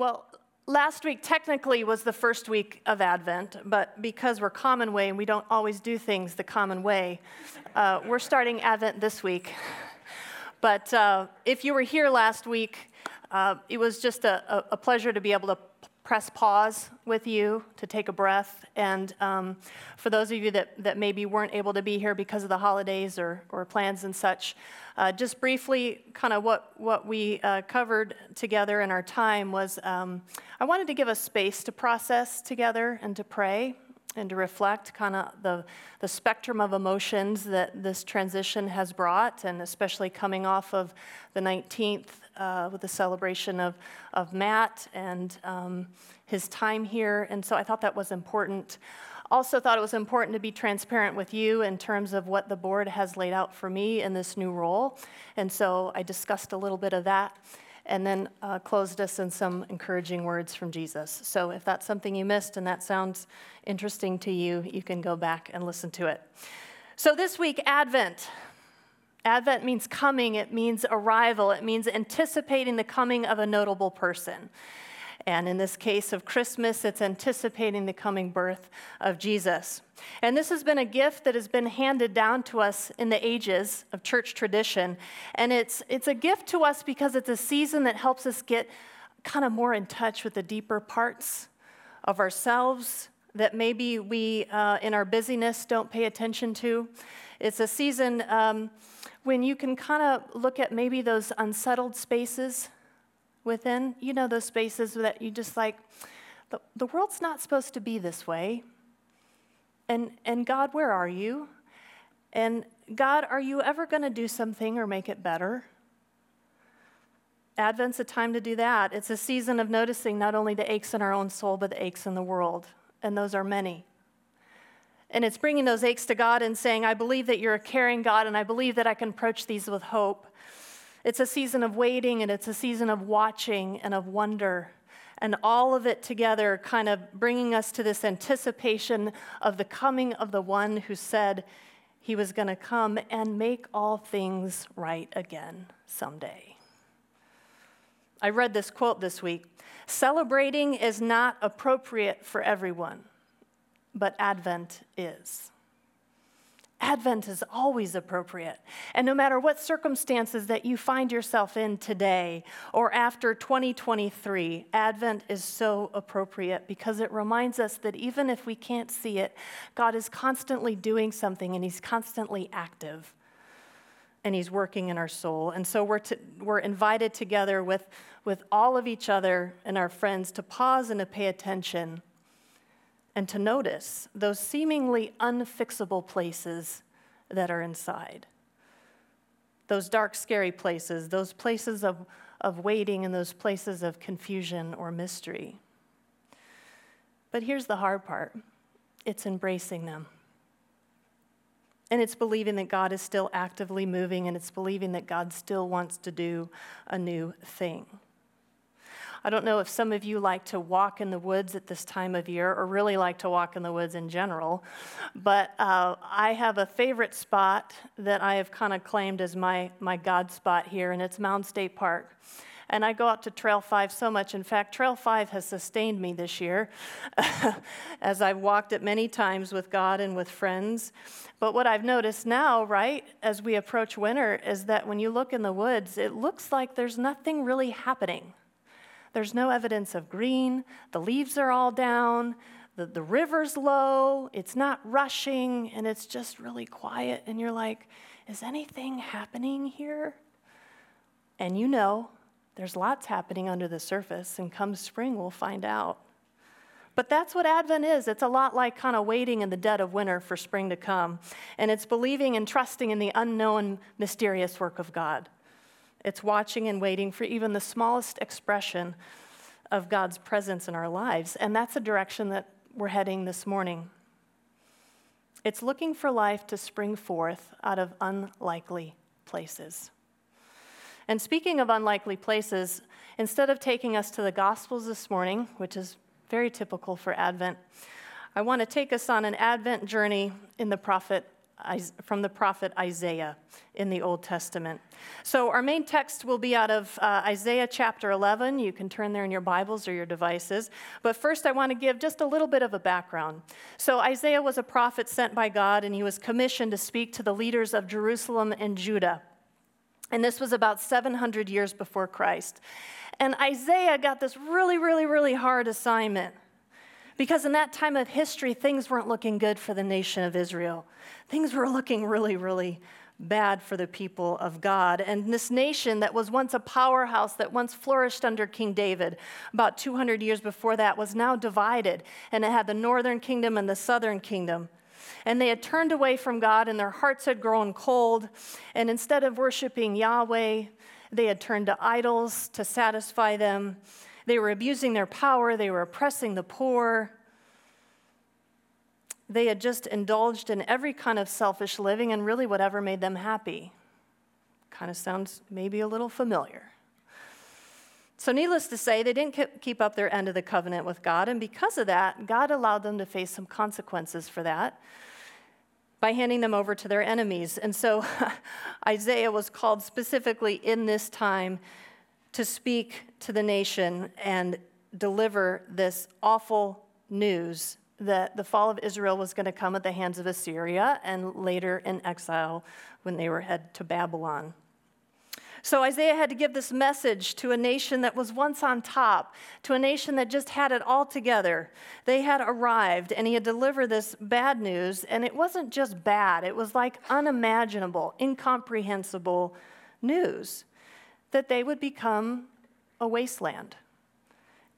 Well, last week technically was the first week of Advent, but because we're common way and we don't always do things the common way, uh, we're starting Advent this week. But uh, if you were here last week, uh, it was just a, a, pleasure to be able to press pause with you to take a breath. And um, for those of you that, that maybe weren't able to be here because of the holidays or, or plans and such, uh, just briefly, kind of what, what we uh, covered together in our time was um, I wanted to give us space to process together and to pray and to reflect kind of the, the spectrum of emotions that this transition has brought, and especially coming off of the 19th uh, with the celebration of, of Matt and um, his time here. And so I thought that was important. Also, thought it was important to be transparent with you in terms of what the board has laid out for me in this new role. And so I discussed a little bit of that and then uh, closed us in some encouraging words from Jesus. So if that's something you missed and that sounds interesting to you, you can go back and listen to it. So this week, Advent. Advent means coming, it means arrival, it means anticipating the coming of a notable person. And in this case of Christmas, it's anticipating the coming birth of Jesus. And this has been a gift that has been handed down to us in the ages of church tradition. And it's, it's a gift to us because it's a season that helps us get kind of more in touch with the deeper parts of ourselves that maybe we, uh, in our busyness, don't pay attention to. It's a season um, when you can kind of look at maybe those unsettled spaces within, you know, those spaces that you just like, the, the world's not supposed to be this way. And, and God, where are you? And God, are you ever going to do something or make it better? Advent's a time to do that. It's a season of noticing not only the aches in our own soul, but the aches in the world. And those are many. And it's bringing those aches to God and saying, I believe that you're a caring God, and I believe that I can approach these with hope. It's a season of waiting and it's a season of watching and of wonder. And all of it together, kind of bringing us to this anticipation of the coming of the one who said he was going to come and make all things right again someday. I read this quote this week Celebrating is not appropriate for everyone, but Advent is. Advent is always appropriate. And no matter what circumstances that you find yourself in today or after 2023, Advent is so appropriate because it reminds us that even if we can't see it, God is constantly doing something and He's constantly active and He's working in our soul. And so we're, to, we're invited together with, with all of each other and our friends to pause and to pay attention and to notice those seemingly unfixable places that are inside. Those dark, scary places, those places of, of waiting, and those places of confusion or mystery. But here's the hard part it's embracing them. And it's believing that God is still actively moving, and it's believing that God still wants to do a new thing. I don't know if some of you like to walk in the woods at this time of year or really like to walk in the woods in general, but uh, I have a favorite spot that I have kind of claimed as my, my God spot here, and it's Mounds State Park. And I go out to Trail 5 so much. In fact, Trail 5 has sustained me this year as I've walked it many times with God and with friends. But what I've noticed now, right, as we approach winter, is that when you look in the woods, it looks like there's nothing really happening. There's no evidence of green. The leaves are all down. The, the river's low. It's not rushing, and it's just really quiet. And you're like, is anything happening here? And you know, there's lots happening under the surface, and come spring, we'll find out. But that's what Advent is. It's a lot like kind of waiting in the dead of winter for spring to come. And it's believing and trusting in the unknown, mysterious work of God. It's watching and waiting for even the smallest expression of God's presence in our lives. And that's a direction that we're heading this morning. It's looking for life to spring forth out of unlikely places. And speaking of unlikely places, instead of taking us to the Gospels this morning, which is very typical for Advent, I want to take us on an Advent journey in the prophet from the prophet Isaiah in the Old Testament. So, our main text will be out of uh, Isaiah chapter 11. You can turn there in your Bibles or your devices. But first, I want to give just a little bit of a background. So, Isaiah was a prophet sent by God, and he was commissioned to speak to the leaders of Jerusalem and Judah. And this was about 700 years before Christ. And Isaiah got this really, really, really hard assignment. Because in that time of history, things weren't looking good for the nation of Israel. Things were looking really, really bad for the people of God. And this nation that was once a powerhouse, that once flourished under King David, about 200 years before that, was now divided. And it had the northern kingdom and the southern kingdom. And they had turned away from God, and their hearts had grown cold. And instead of worshiping Yahweh, they had turned to idols to satisfy them. They were abusing their power, they were oppressing the poor. They had just indulged in every kind of selfish living and really whatever made them happy. Kind of sounds maybe a little familiar. So, needless to say, they didn't keep up their end of the covenant with God, and because of that, God allowed them to face some consequences for that by handing them over to their enemies. And so, Isaiah was called specifically in this time to speak to the nation and deliver this awful news that the fall of Israel was going to come at the hands of Assyria and later in exile when they were headed to Babylon. So Isaiah had to give this message to a nation that was once on top, to a nation that just had it all together. They had arrived, and he had delivered this bad news, and it wasn't just bad, it was like unimaginable, incomprehensible news that they would become a wasteland.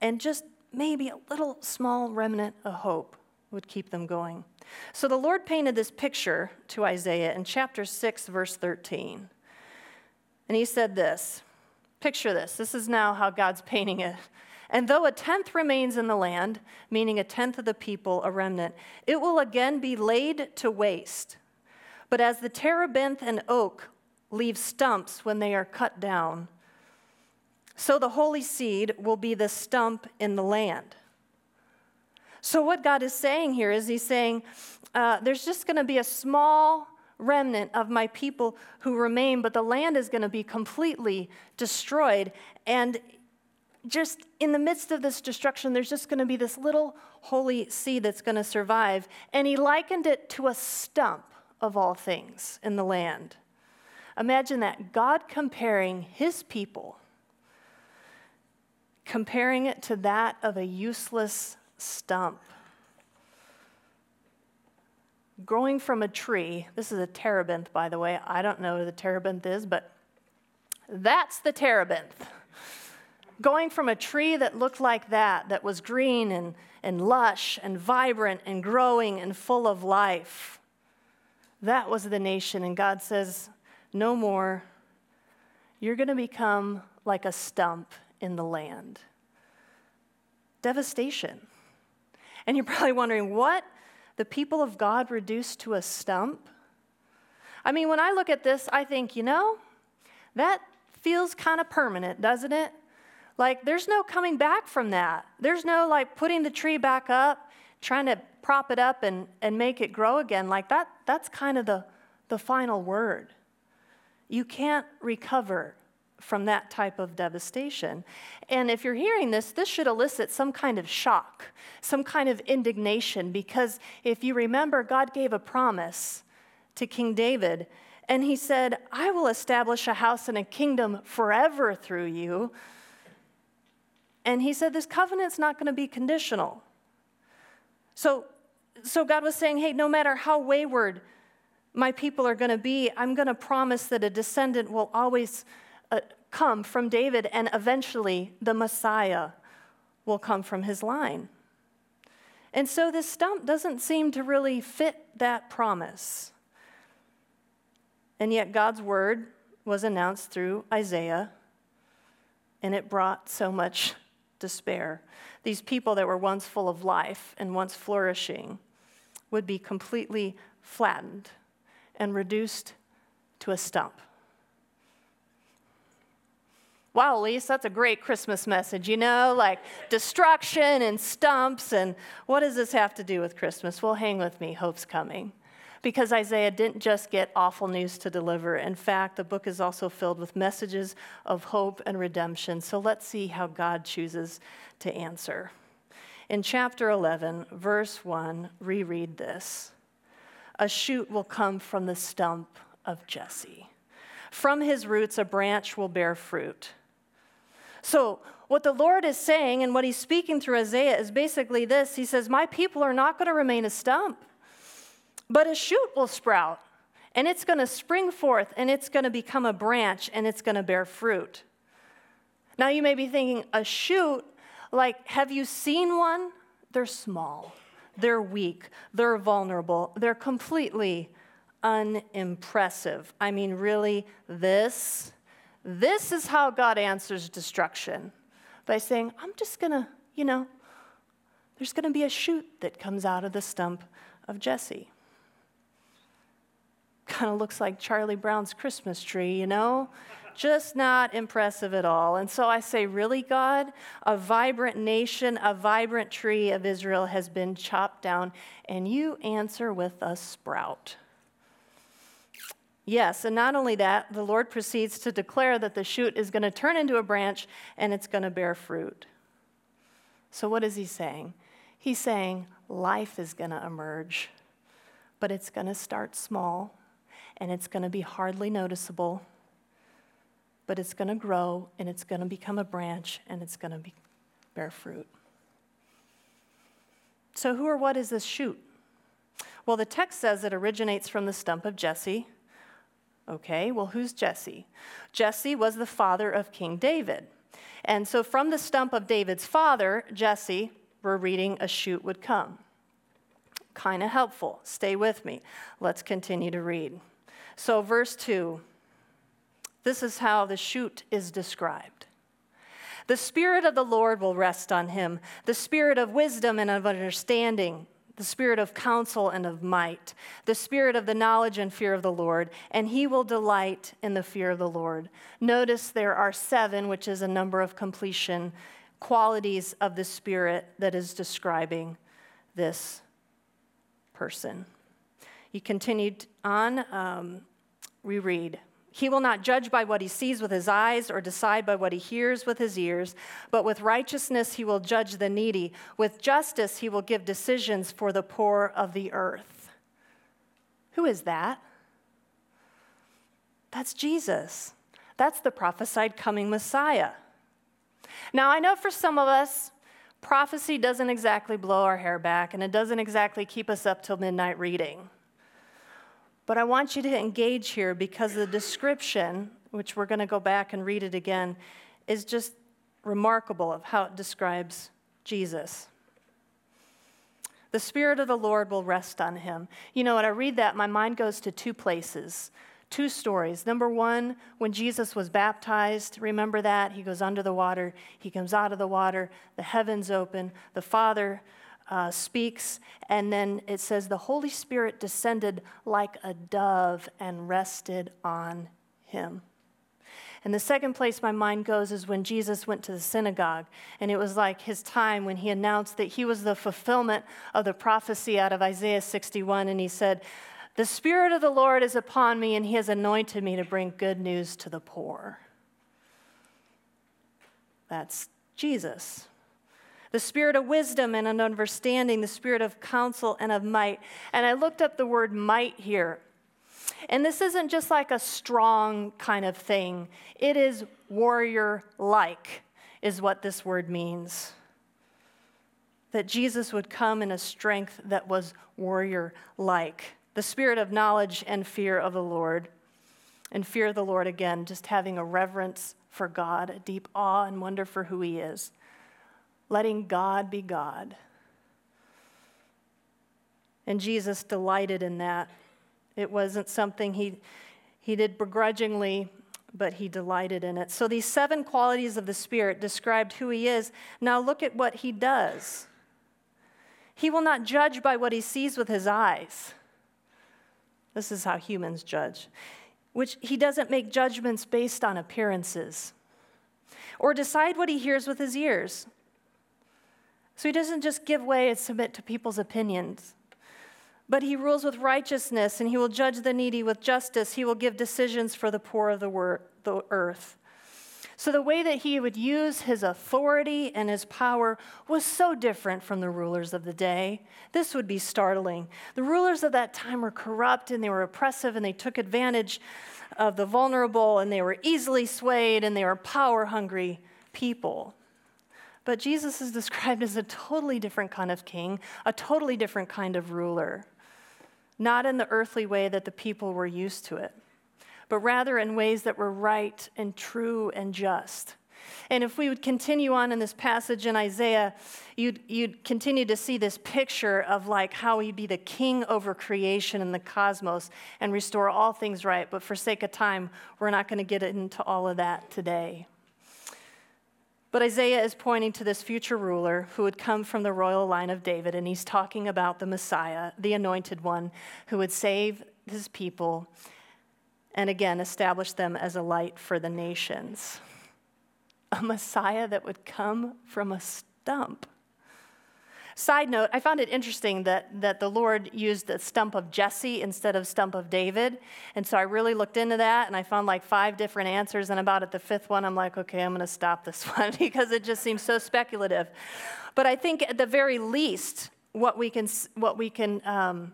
And just maybe a little small remnant of hope would keep them going. So the Lord painted this picture to Isaiah in chapter 6, verse 13. And he said this Picture this. This is now how God's painting it. And though a tenth remains in the land, meaning a tenth of the people, a remnant, it will again be laid to waste. But as the terebinth and oak leave stumps when they are cut down. So the holy seed will be the stump in the land. So, what God is saying here is He's saying, uh, there's just going to be a small remnant of my people who remain, but the land is going to be completely destroyed. And just in the midst of this destruction, there's just going to be this little holy seed that's going to survive. And He likened it to a stump of all things in the land. Imagine that God comparing his people, comparing it to that of a useless stump. Growing from a tree, this is a terebinth, by the way. I don't know what a terebinth is, but that's the terebinth. Going from a tree that looked like that, that was green and, and lush and vibrant and growing and full of life, that was the nation. And God says, no more. You're going to become like a stump in the land. Devastation. And you're probably wondering, what? The people of God reduced to a stump? I mean, when I look at this, I think, you know, that feels kind of permanent, doesn't it? Like, there's no coming back from that. There's no like putting the tree back up, trying to prop it up and, and make it grow again. Like, that, that's kind of the, the final word. You can't recover from that type of devastation. And if you're hearing this, this should elicit some kind of shock, some kind of indignation, because if you remember, God gave a promise to King David, and he said, I will establish a house and a kingdom forever through you. And he said, This covenant's not going to be conditional. So, so God was saying, Hey, no matter how wayward my people are going to be, I'm going to promise that a descendant will always uh, come from David, and eventually the Messiah will come from his line. And so this stump doesn't seem to really fit that promise. And yet God's word was announced through Isaiah, and it brought so much despair. These people that were once full of life and once flourishing would be completely flattened and reduced to a stump. Wow, Lisa, that's a great Christmas message, you know, like destruction and stumps. And what does this have to do with Christmas? Well, hang with me, hope's coming. because Isaiah didn't just get awful news to deliver. In fact, the book is also filled with messages of hope and redemption. So let's see how God chooses to answer. In chapter 11, verse 1, reread this A shoot will come from the stump of Jesse. From his roots, a branch will bear fruit. So, what the Lord is saying and what he's speaking through Isaiah is basically this He says, My people are not going to remain a stump. But a shoot will sprout, and it's going to spring forth, and it's going to become a branch, and it's going to bear fruit. Now, you may be thinking, a shoot, like, have you seen one? They're small, they're weak, they're vulnerable, they're completely unimpressive. I mean, really, this, this is how God answers destruction by saying, I'm just to, you know, there's to be a shoot that comes out of the stump of Jesse kind of looks like Charlie Brown's Christmas tree, you know? Just not impressive at all. And so I say, Really, God? A vibrant nation, a vibrant tree of Israel has been chopped down, and you answer with a sprout. Yes, and not only that, the Lord proceeds to declare that the shoot is going to turn into a branch and it's going to bear fruit. So, what is he saying? He's saying life is going to emerge, but it's going to start small and it's going to be hardly noticeable, but it's going to grow and it's going to become a branch and it's going to be, bear fruit. So, who or what is this shoot? Well, the text says it originates from the stump of Jesse. Okay, well, who's Jesse? Jesse was the father of King David. And so, from the stump of David's father, Jesse, we're reading a shoot would come. Kind of helpful. Stay with me. Let's continue to read. So, verse 2, this is how the shoot is described. The Spirit of the Lord will rest on him, the Spirit of wisdom and of understanding, the Spirit of counsel and of might, the Spirit of the knowledge and fear of the Lord, and he will delight in the fear of the Lord. Notice there are seven, which is a number of completion, qualities of the Spirit that is describing this person. He continued on. Um, we read, He will not judge by what he sees with his eyes or decide by what he hears with his ears, but with righteousness he will judge the needy. With justice he will give decisions for the poor of the earth. Who is that? That's Jesus. That's the prophesied coming Messiah. Now, I know for some of us, prophecy doesn't exactly blow our hair back and it doesn't exactly keep us up till midnight reading. But I want you to engage here because the description, which we're going to go back and read it again, is just remarkable of how it describes Jesus. The Spirit of the Lord will rest on him. You know, when I read that, my mind goes to two places, two stories. Number one, when Jesus was baptized, remember that? He goes under the water, he comes out of the water, the heavens open, the Father uh, speaks, and then it says, The Holy Spirit descended like a dove and rested on him. And the second place my mind goes is when Jesus went to the synagogue, and it was like his time when he announced that he was the fulfillment of the prophecy out of Isaiah 61, and he said, The Spirit of the Lord is upon me, and he has anointed me to bring good news to the poor. That's Jesus the spirit of wisdom and understanding, the spirit of counsel and of might. And I looked up the word might here. And this isn't just like a strong kind of thing, it is warrior like, is what this word means. That Jesus would come in a strength that was warrior like. The spirit of knowledge and fear of the Lord. And fear of the Lord again, just having a reverence for God, a deep awe and wonder for who He is letting God be God. And Jesus delighted in that. It wasn't something he, he did begrudgingly, but he delighted in it. So these seven qualities of the Spirit described who he is. Now look at what he does. He will not judge by what he sees with his eyes. This is how humans judge, which he doesn't make judgments based on appearances or decide what he hears with his ears. So he doesn't just give way and submit to people's opinions, But he rules with righteousness, and he will judge the needy with justice. He will give decisions for the poor of the, wor- the earth. So, the way that he would use his authority and his power was so different from the rulers of the day. This would be startling. The rulers of that time were corrupt and they were oppressive and they took advantage of the vulnerable and they were easily swayed and they were power hungry people. But Jesus is described as a totally different kind of king, a totally different kind of ruler, not in the earthly way that the people were used to it but rather in ways that were right and true and just. And if we would continue on in this passage in Isaiah, you'd, you'd continue to see this picture of like how he'd be the king over creation and the cosmos and restore all things right. But for sake of time, we're not going to get into all of that today. But Isaiah is pointing to this future ruler who would come from the royal line of David, and he's talking about the Messiah, the anointed one, who would save his people and again establish them as a light for the nations. A Messiah that would come from a stump. Side note, I found it interesting that, that the Lord used the stump of Jesse instead of stump of David. And so I really looked into that and I found like five different answers. And about at the fifth one, I'm like, okay, I'm going to stop this one because it just seems so speculative. But I think at the very least, what we can, what we can um,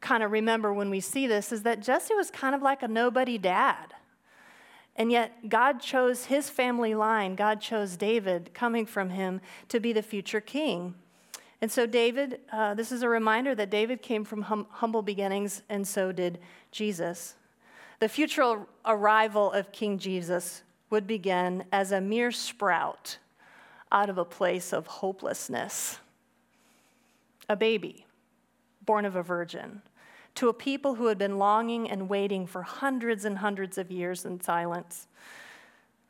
kind of remember when we see this is that Jesse was kind of like a nobody dad. And yet, God chose his family line, God chose David coming from him to be the future king. And so, David, uh, this is a reminder that David came from hum- humble beginnings, and so did Jesus. The future arrival of King Jesus would begin as a mere sprout out of a place of hopelessness. A baby born of a virgin to a people who had been longing and waiting for hundreds and hundreds of years in silence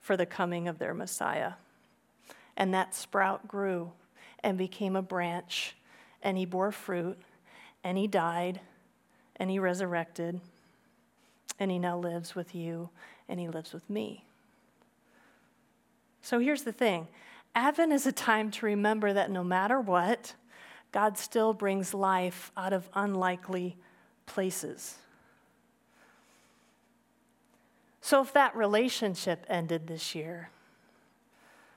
for the coming of their Messiah. And that sprout grew and became a branch, and he bore fruit, and he died, and he resurrected, and he now lives with you, and he lives with me. So here's the thing Advent is a time to remember that no matter what, God still brings life out of unlikely places. So if that relationship ended this year,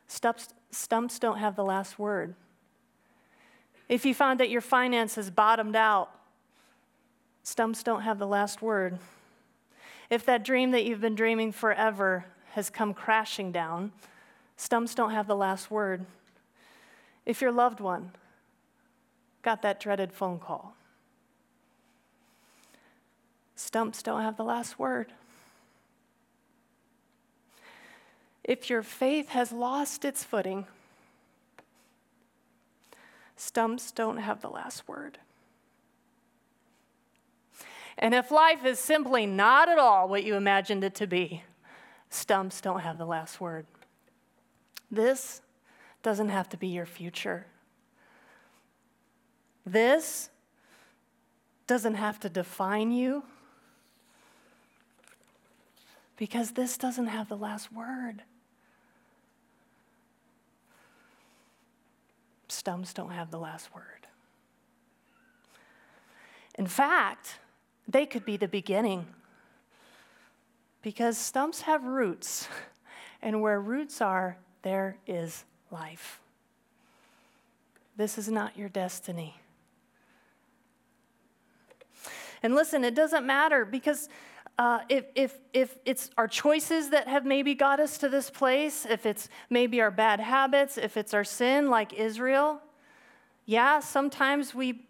stumps, stumps don't have the last word. If you found that your finances bottomed out, stumps don't have the last word. If that dream that you've been dreaming forever has come crashing down, stumps don't have the last word. If your loved one got that dreaded phone call, Stumps don't have the last word. If your faith has lost its footing, stumps don't have the last word. And if life is simply not at all what you imagined it to be, stumps don't have the last word. This doesn't have to be your future. This doesn't have to define you because this doesn't have the last word. Stumps don't have the last word. In fact, they could be the beginning because stumps have roots, and where roots are, there is life. This is not your destiny. And listen, it doesn't matter because uh, if, if, if it's our choices that have maybe got us to this place, if it's maybe our bad habits, if it's our sin like Israel, yeah, sometimes we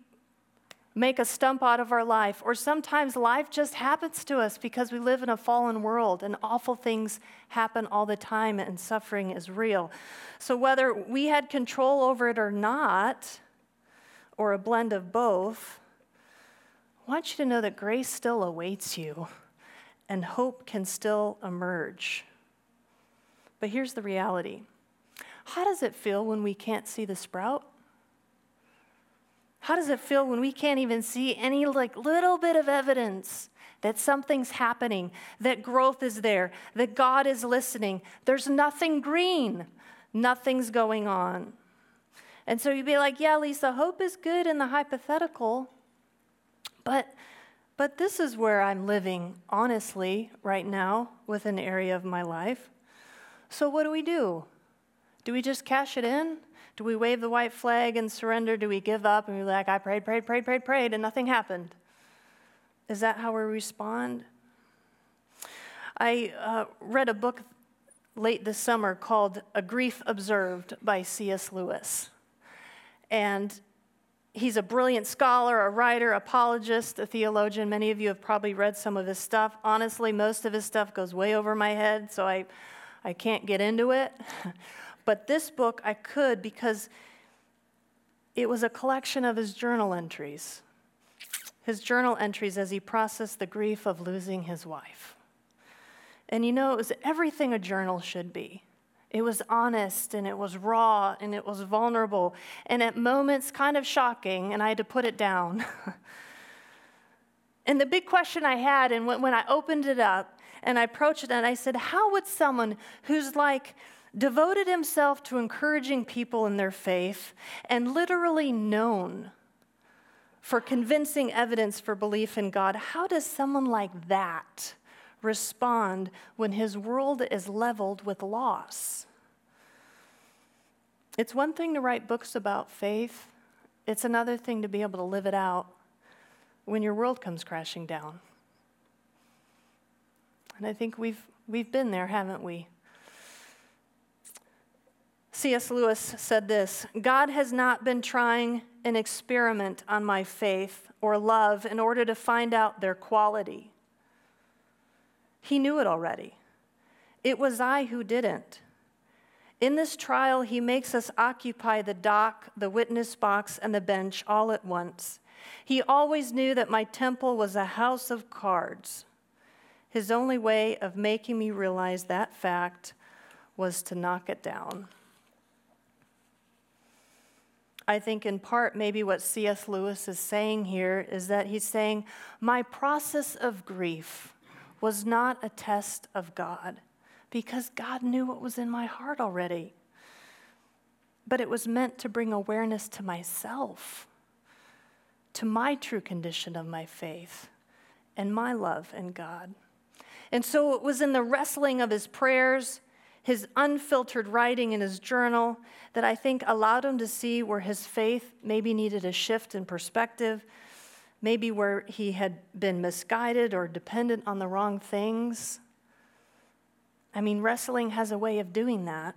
make a stump out of our life, or sometimes life just happens to us because we live in a fallen world and awful things happen all the time and suffering is real. So, whether we had control over it or not, or a blend of both, I want you to know that grace still awaits you and hope can still emerge. But here's the reality how does it feel when we can't see the sprout? How does it feel when we can't even see any like little bit of evidence that something's happening, that growth is there, that God is listening? There's nothing green, nothing's going on. And so you'd be like, yeah, Lisa, hope is good in the hypothetical, But but this is where I'm living honestly right now with an area of my life. So what do we do? Do we just cash it in? Do we wave the white flag and surrender? Do we give up and we're like, I prayed, prayed, prayed, prayed, prayed, and nothing happened? Is that how we respond? I uh, read a book late this summer called A Grief Observed by C.S. Lewis. And he's a brilliant scholar, a writer, apologist, a theologian. Many of you have probably read some of his stuff. Honestly, most of his stuff goes way over my head, so I, I can't get into it. but this book I could because it was a collection of his journal entries. His journal entries as he processed the grief of losing his wife. And you know, it was everything a journal should be. It was honest and it was raw and it was vulnerable and at moments kind of shocking, and I had to put it down. and the big question I had, and when I opened it up and I approached it, and I said, How would someone who's like devoted himself to encouraging people in their faith and literally known for convincing evidence for belief in God, how does someone like that? Respond when his world is leveled with loss. It's one thing to write books about faith, it's another thing to be able to live it out when your world comes crashing down. And I think we've, we've been there, haven't we? C.S. Lewis said this God has not been trying an experiment on my faith or love in order to find out their quality. He knew it already. It was I who didn't. In this trial, he makes us occupy the dock, the witness box, and the bench all at once. He always knew that my temple was a house of cards. His only way of making me realize that fact was to knock it down. I think, in part, maybe what C.S. Lewis is saying here is that he's saying, My process of grief was not a test of God because God knew what was in my heart already. But it was meant to bring awareness to myself, to my true condition of my faith and my love in God. And so it was in the wrestling of his prayers, his unfiltered writing in his journal, that I think allowed him to see where his faith maybe needed a shift in perspective maybe where he had been misguided or dependent on the wrong things. I mean, wrestling has a way of doing that.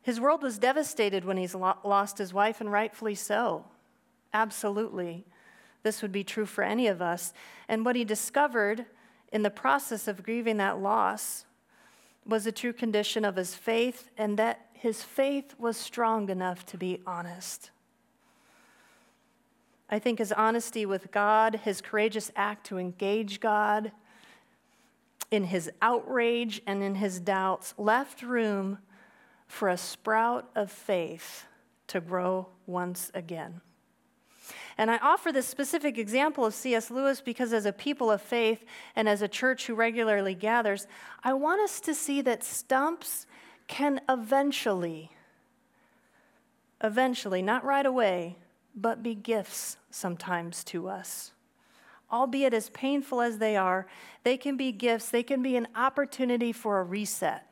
His world was devastated when he's lost his wife, and rightfully so. Absolutely. This would be true for any of us. And what he discovered in the process of grieving that loss was a true condition of his faith, and that his faith was strong enough to be honest. I think his honesty with God, his courageous act to engage God, in his outrage and in his doubts, left room for a sprout of faith to grow once again. And I offer this specific example of C.S. Lewis because, as a people of faith and as a church who regularly gathers, I want us to see that stumps can eventually, eventually, not right away, but be gifts sometimes to us. Albeit as painful as they are, they can be gifts, they can be an opportunity for a reset,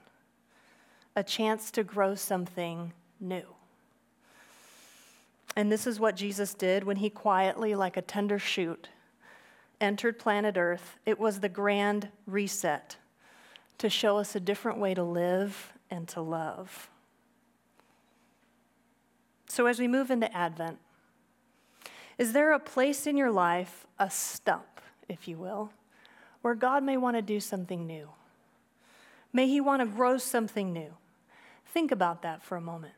a chance to grow something new. And this is what Jesus did when he quietly, like a tender shoot, entered planet Earth. It was the grand reset to show us a different way to live and to love. So, as we move into Advent, is there a place in your life, a stump, if you will, where God may want to do something new? May He want to grow something new? Think about that for a moment.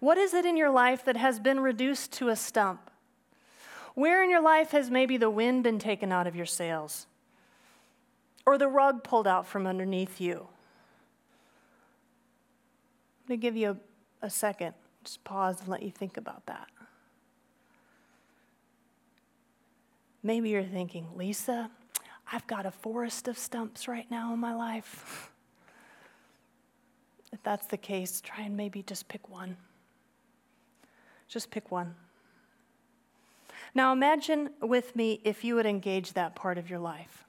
What is it in your life that has been reduced to a stump? Where in your life has maybe the wind been taken out of your sails? Or the rug pulled out from underneath you? I'm going to give you a, a second. Just pause and let you think about that. Maybe you're thinking, Lisa, I've got a forest of stumps right now in my life. if that's the case, try and maybe just pick one. Just pick one. Now imagine with me if you would engage that part of your life.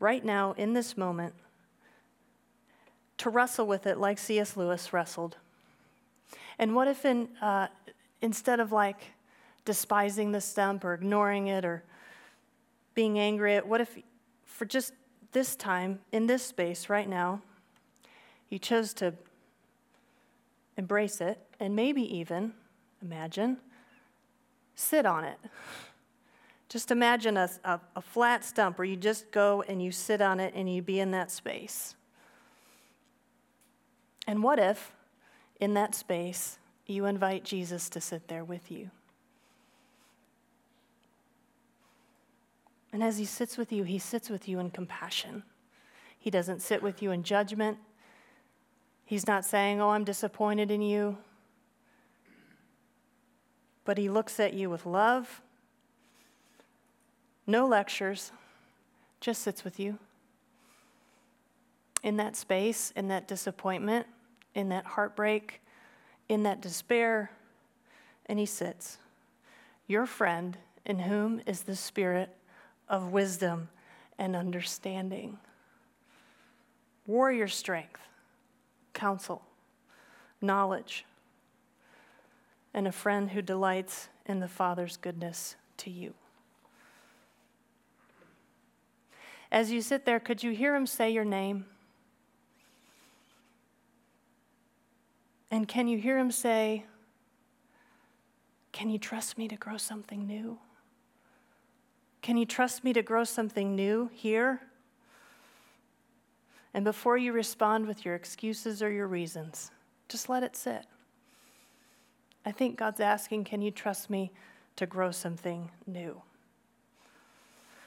Right now, in this moment, to wrestle with it like C.S. Lewis wrestled. And what if, in, uh, instead of like despising the stump or ignoring it or being angry at, what if for just this time, in this space right now, you chose to embrace it and maybe even, imagine, sit on it. Just imagine a, a, a, flat stump where you just go and you sit on it and you be in that space. And what if, in that space, you invite Jesus to sit there with you? And as he sits with you, he sits with you in compassion. He doesn't sit with you in judgment. He's not saying, Oh, I'm disappointed in you. But he looks at you with love, no lectures, just sits with you in that space, in that disappointment, in that heartbreak, in that despair, and he sits. Your friend, in whom is the Spirit of wisdom and understanding, warrior strength, counsel, knowledge, and a friend who delights in the Father's goodness to you. As you sit there, could you hear him say your name? And can you hear him say, Can you trust me to grow something new? Can you trust me to grow something new here? And before you respond with your excuses or your reasons, just let it sit. I think God's asking, Can you trust me to grow something new?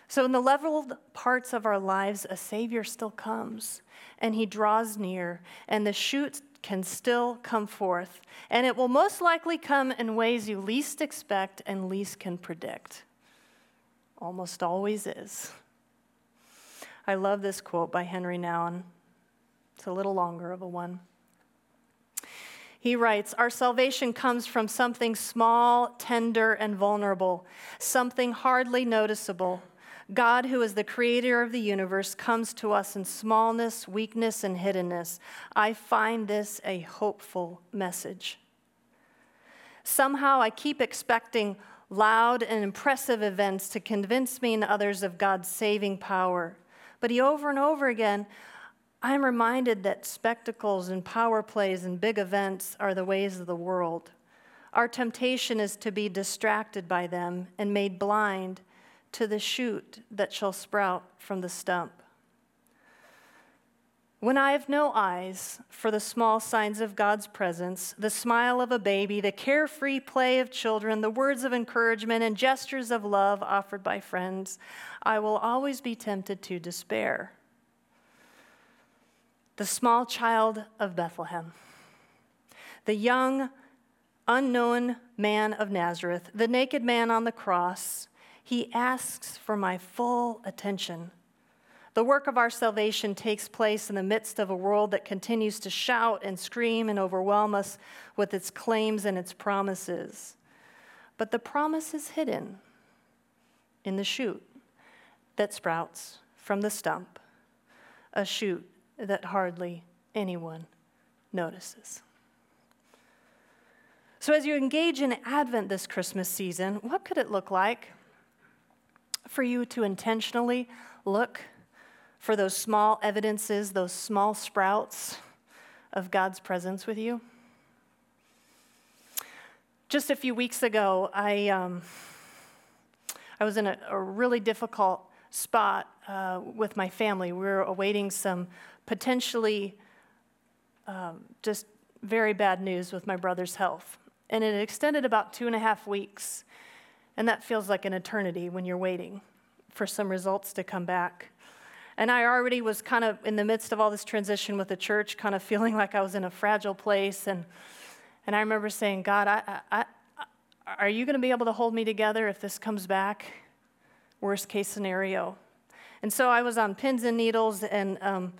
So, in the leveled parts of our lives, a Savior still comes and He draws near, and the shoot can still come forth, and it will most likely come in ways you least expect and least can predict. Almost always is. I love this quote by Henry Nouwen. It's a little longer of a one. He writes Our salvation comes from something small, tender, and vulnerable, something hardly noticeable God, who is the creator of the universe, comes to us in smallness, weakness, and hiddenness. I find this a hopeful message. Somehow I keep expecting loud and impressive events to convince me and others of God's saving power. But he, over and over again, I'm reminded that spectacles and power plays and big events are the ways of the world. Our temptation is to be distracted by them and made blind to the shoot that shall sprout from the stump. When I have no eyes for the small signs of God's presence, the smile of a baby, the carefree play of children, the words of encouragement, and gestures of love offered by friends, I will always be tempted to despair. The small child of Bethlehem, the young, unknown man of Nazareth, the naked man on the cross, he asks for my full attention. The work of our salvation takes place in the midst of a world that continues to shout and scream and overwhelm us with its claims and its promises. But the promise is hidden in the shoot that sprouts from the stump, a shoot that hardly anyone notices. So, as you engage in Advent this Christmas season, what could it look like for you to intentionally look for those small evidences, those small sprouts of God's presence with you? Just a few weeks ago, I, um, I was in a, a really difficult spot uh, with my family. We were awaiting some potentially um, just very bad news with my brother's health. And it extended about two and a half weeks. And that feels like an eternity when you're waiting for some results to come back. And I already was kind of in the midst of all this transition with the church, kind of feeling like I was in a fragile place. And, and I remember saying, God, I, I, I, are you going to be able to hold me together if this comes back? Worst case scenario. And so I was on pins and needles. And um,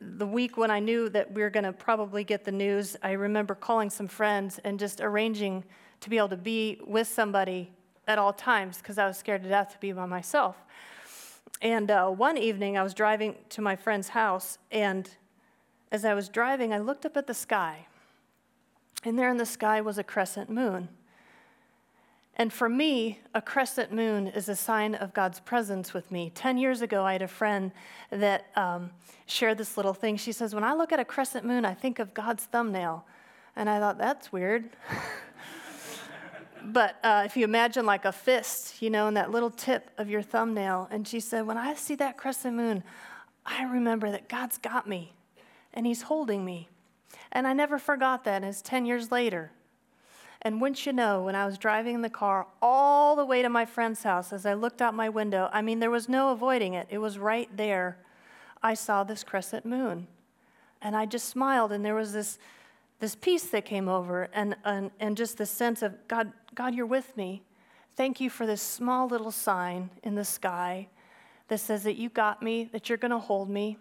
the week when I knew that we were going to probably get the news, I remember calling some friends and just arranging to be able to be with somebody at all times because I was scared to death to be by myself. And uh, one evening, I was driving to my friend's house, and as I was driving, I looked up at the sky. And there in the sky was a crescent moon. And for me, a crescent moon is a sign of God's presence with me. Ten years ago, I had a friend that um, shared this little thing. She says, When I look at a crescent moon, I think of God's thumbnail. And I thought, That's weird. but uh, if you imagine like a fist, you know, and that little tip of your thumbnail. And she said, When I see that crescent moon, I remember that God's got me and He's holding me. And I never forgot that. And it's 10 years later. And wouldn't you know, when I was driving in the car all the way to my friend's house, as I looked out my window, I mean, there was no avoiding it. It was right there. I saw this crescent moon. And I just smiled, and there was this, this peace that came over, and, and, and just this sense of God, God, you're with me. Thank you for this small little sign in the sky that says that you got me, that you're going to hold me.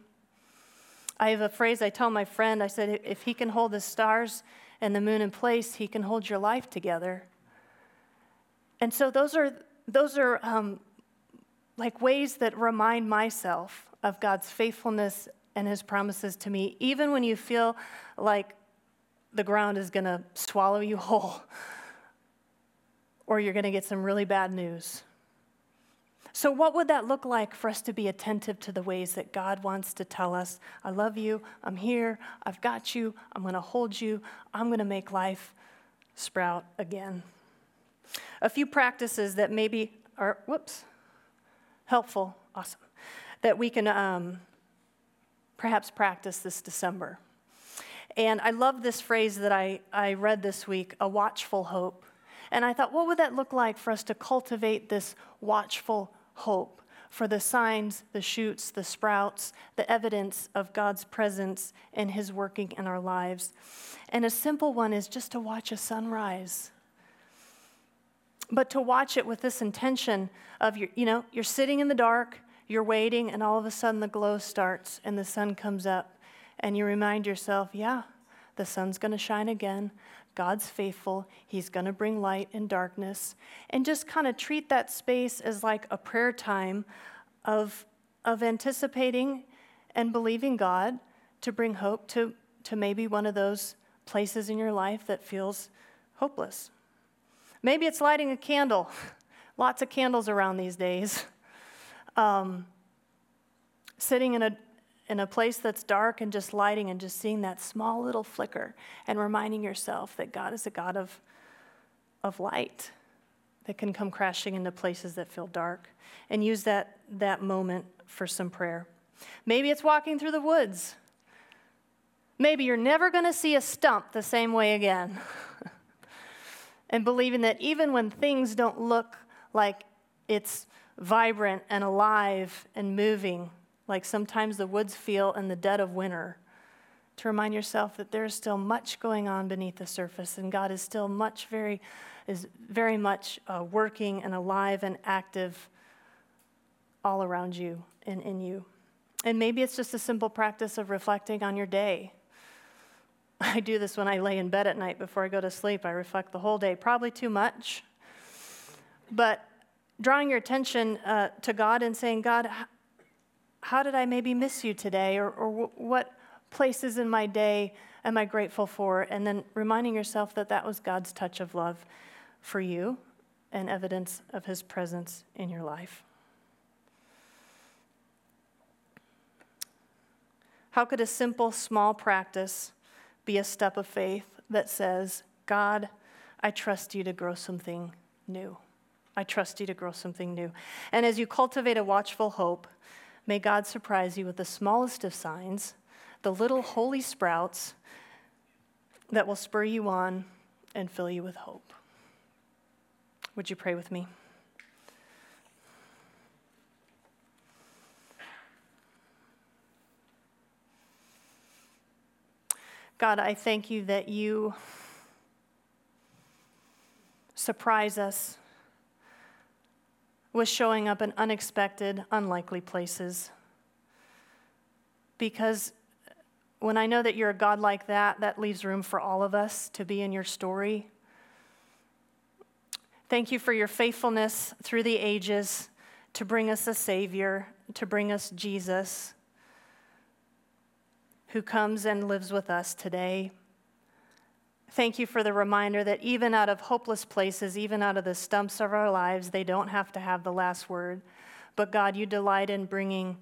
I have a phrase I tell my friend I said, if he can hold the stars and the moon in place, he can hold your life together. And so those are, those are um, like ways that remind myself of God's faithfulness and his promises to me, even when you feel like the ground is going to swallow you whole or you're going to get some really bad news. So, what would that look like for us to be attentive to the ways that God wants to tell us, I love you, I'm here, I've got you, I'm going to hold you, I'm going to make life sprout again? A few practices that maybe are, whoops, helpful, awesome, that we can um, perhaps practice this December. And I love this phrase that I, I read this week a watchful hope. And I thought, what would that look like for us to cultivate this watchful hope for the signs, the shoots, the sprouts, the evidence of God's presence and His working in our lives. And a simple one is just to watch a sunrise. But to watch it with this intention of, you you know, you're sitting in the dark, you're waiting, and all of a sudden the glow starts and the sun comes up. And you remind yourself, yeah, the sun's going to shine again. God's faithful. He's going to bring light in darkness. And just kind of treat that space as like a prayer time of, of anticipating and believing God to bring hope to, to maybe one of those places in your life that feels hopeless. Maybe it's lighting a candle. Lots of candles around these days. Um, sitting in a in a place that's dark and just lighting and just seeing that small little flicker and reminding yourself that God is a God of, of light that can come crashing into places that feel dark and use that, that moment for some prayer. Maybe it's walking through the woods. Maybe you're never going to see a stump the same way again. and believing that even when things don't look like it's vibrant and alive and moving, like sometimes the woods feel in the dead of winter, to remind yourself that there's still much going on beneath the surface, and God is still much, very, is very much uh, working and alive and active all around you and in you. And maybe it's just a simple practice of reflecting on your day. I do this when I lay in bed at night before I go to sleep. I reflect the whole day, probably too much. But drawing your attention uh, to God and saying, God, how did I maybe miss you today? Or, or what places in my day am I grateful for? And then reminding yourself that that was God's touch of love for you and evidence of his presence in your life. How could a simple, small practice be a step of faith that says, God, I trust you to grow something new? I trust you to grow something new. And as you cultivate a watchful hope, May God surprise you with the smallest of signs, the little holy sprouts that will spur you on and fill you with hope. Would you pray with me? God, I thank you that you surprise us was showing up in unexpected, unlikely places. Because when I know that you're a God like that, that leaves room for all of us to be in your story. Thank you for your faithfulness through the ages to bring us a Savior, to bring us Jesus, who comes and lives with us today. Thank you for the reminder that even out of hopeless places, even out of the stumps of our lives, they don't have to have the last word. But God, you delight in bringing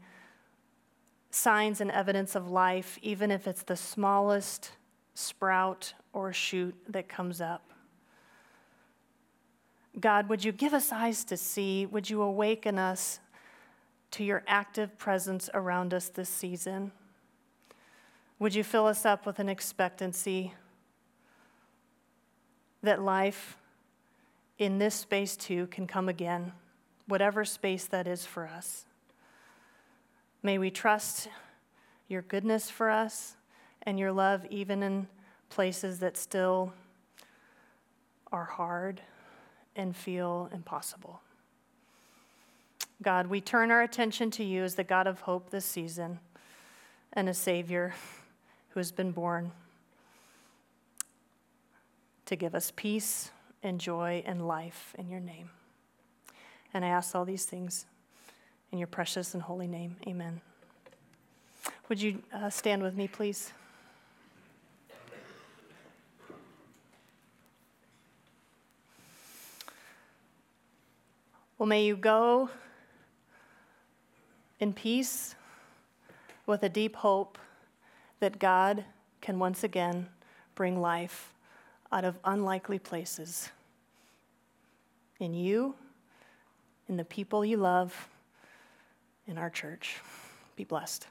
signs and evidence of life, even if it's the smallest sprout or shoot that comes up. God, would you give us eyes to see? Would you awaken us to your active presence around us this season? Would you fill us up with an expectancy that life in this space too can come again, whatever space that is for us? May we trust your goodness for us and your love even in places that still are hard and feel impossible. God, we turn our attention to you as the God of hope this season and a Savior who has been born to give us peace and joy and life in your name. And I ask all these things in your precious and holy name. Amen. Would you uh, stand with me, please? Well, may you go in peace with a deep hope that God can once again bring life out of unlikely places in you, in the people you love, in our church. Be blessed.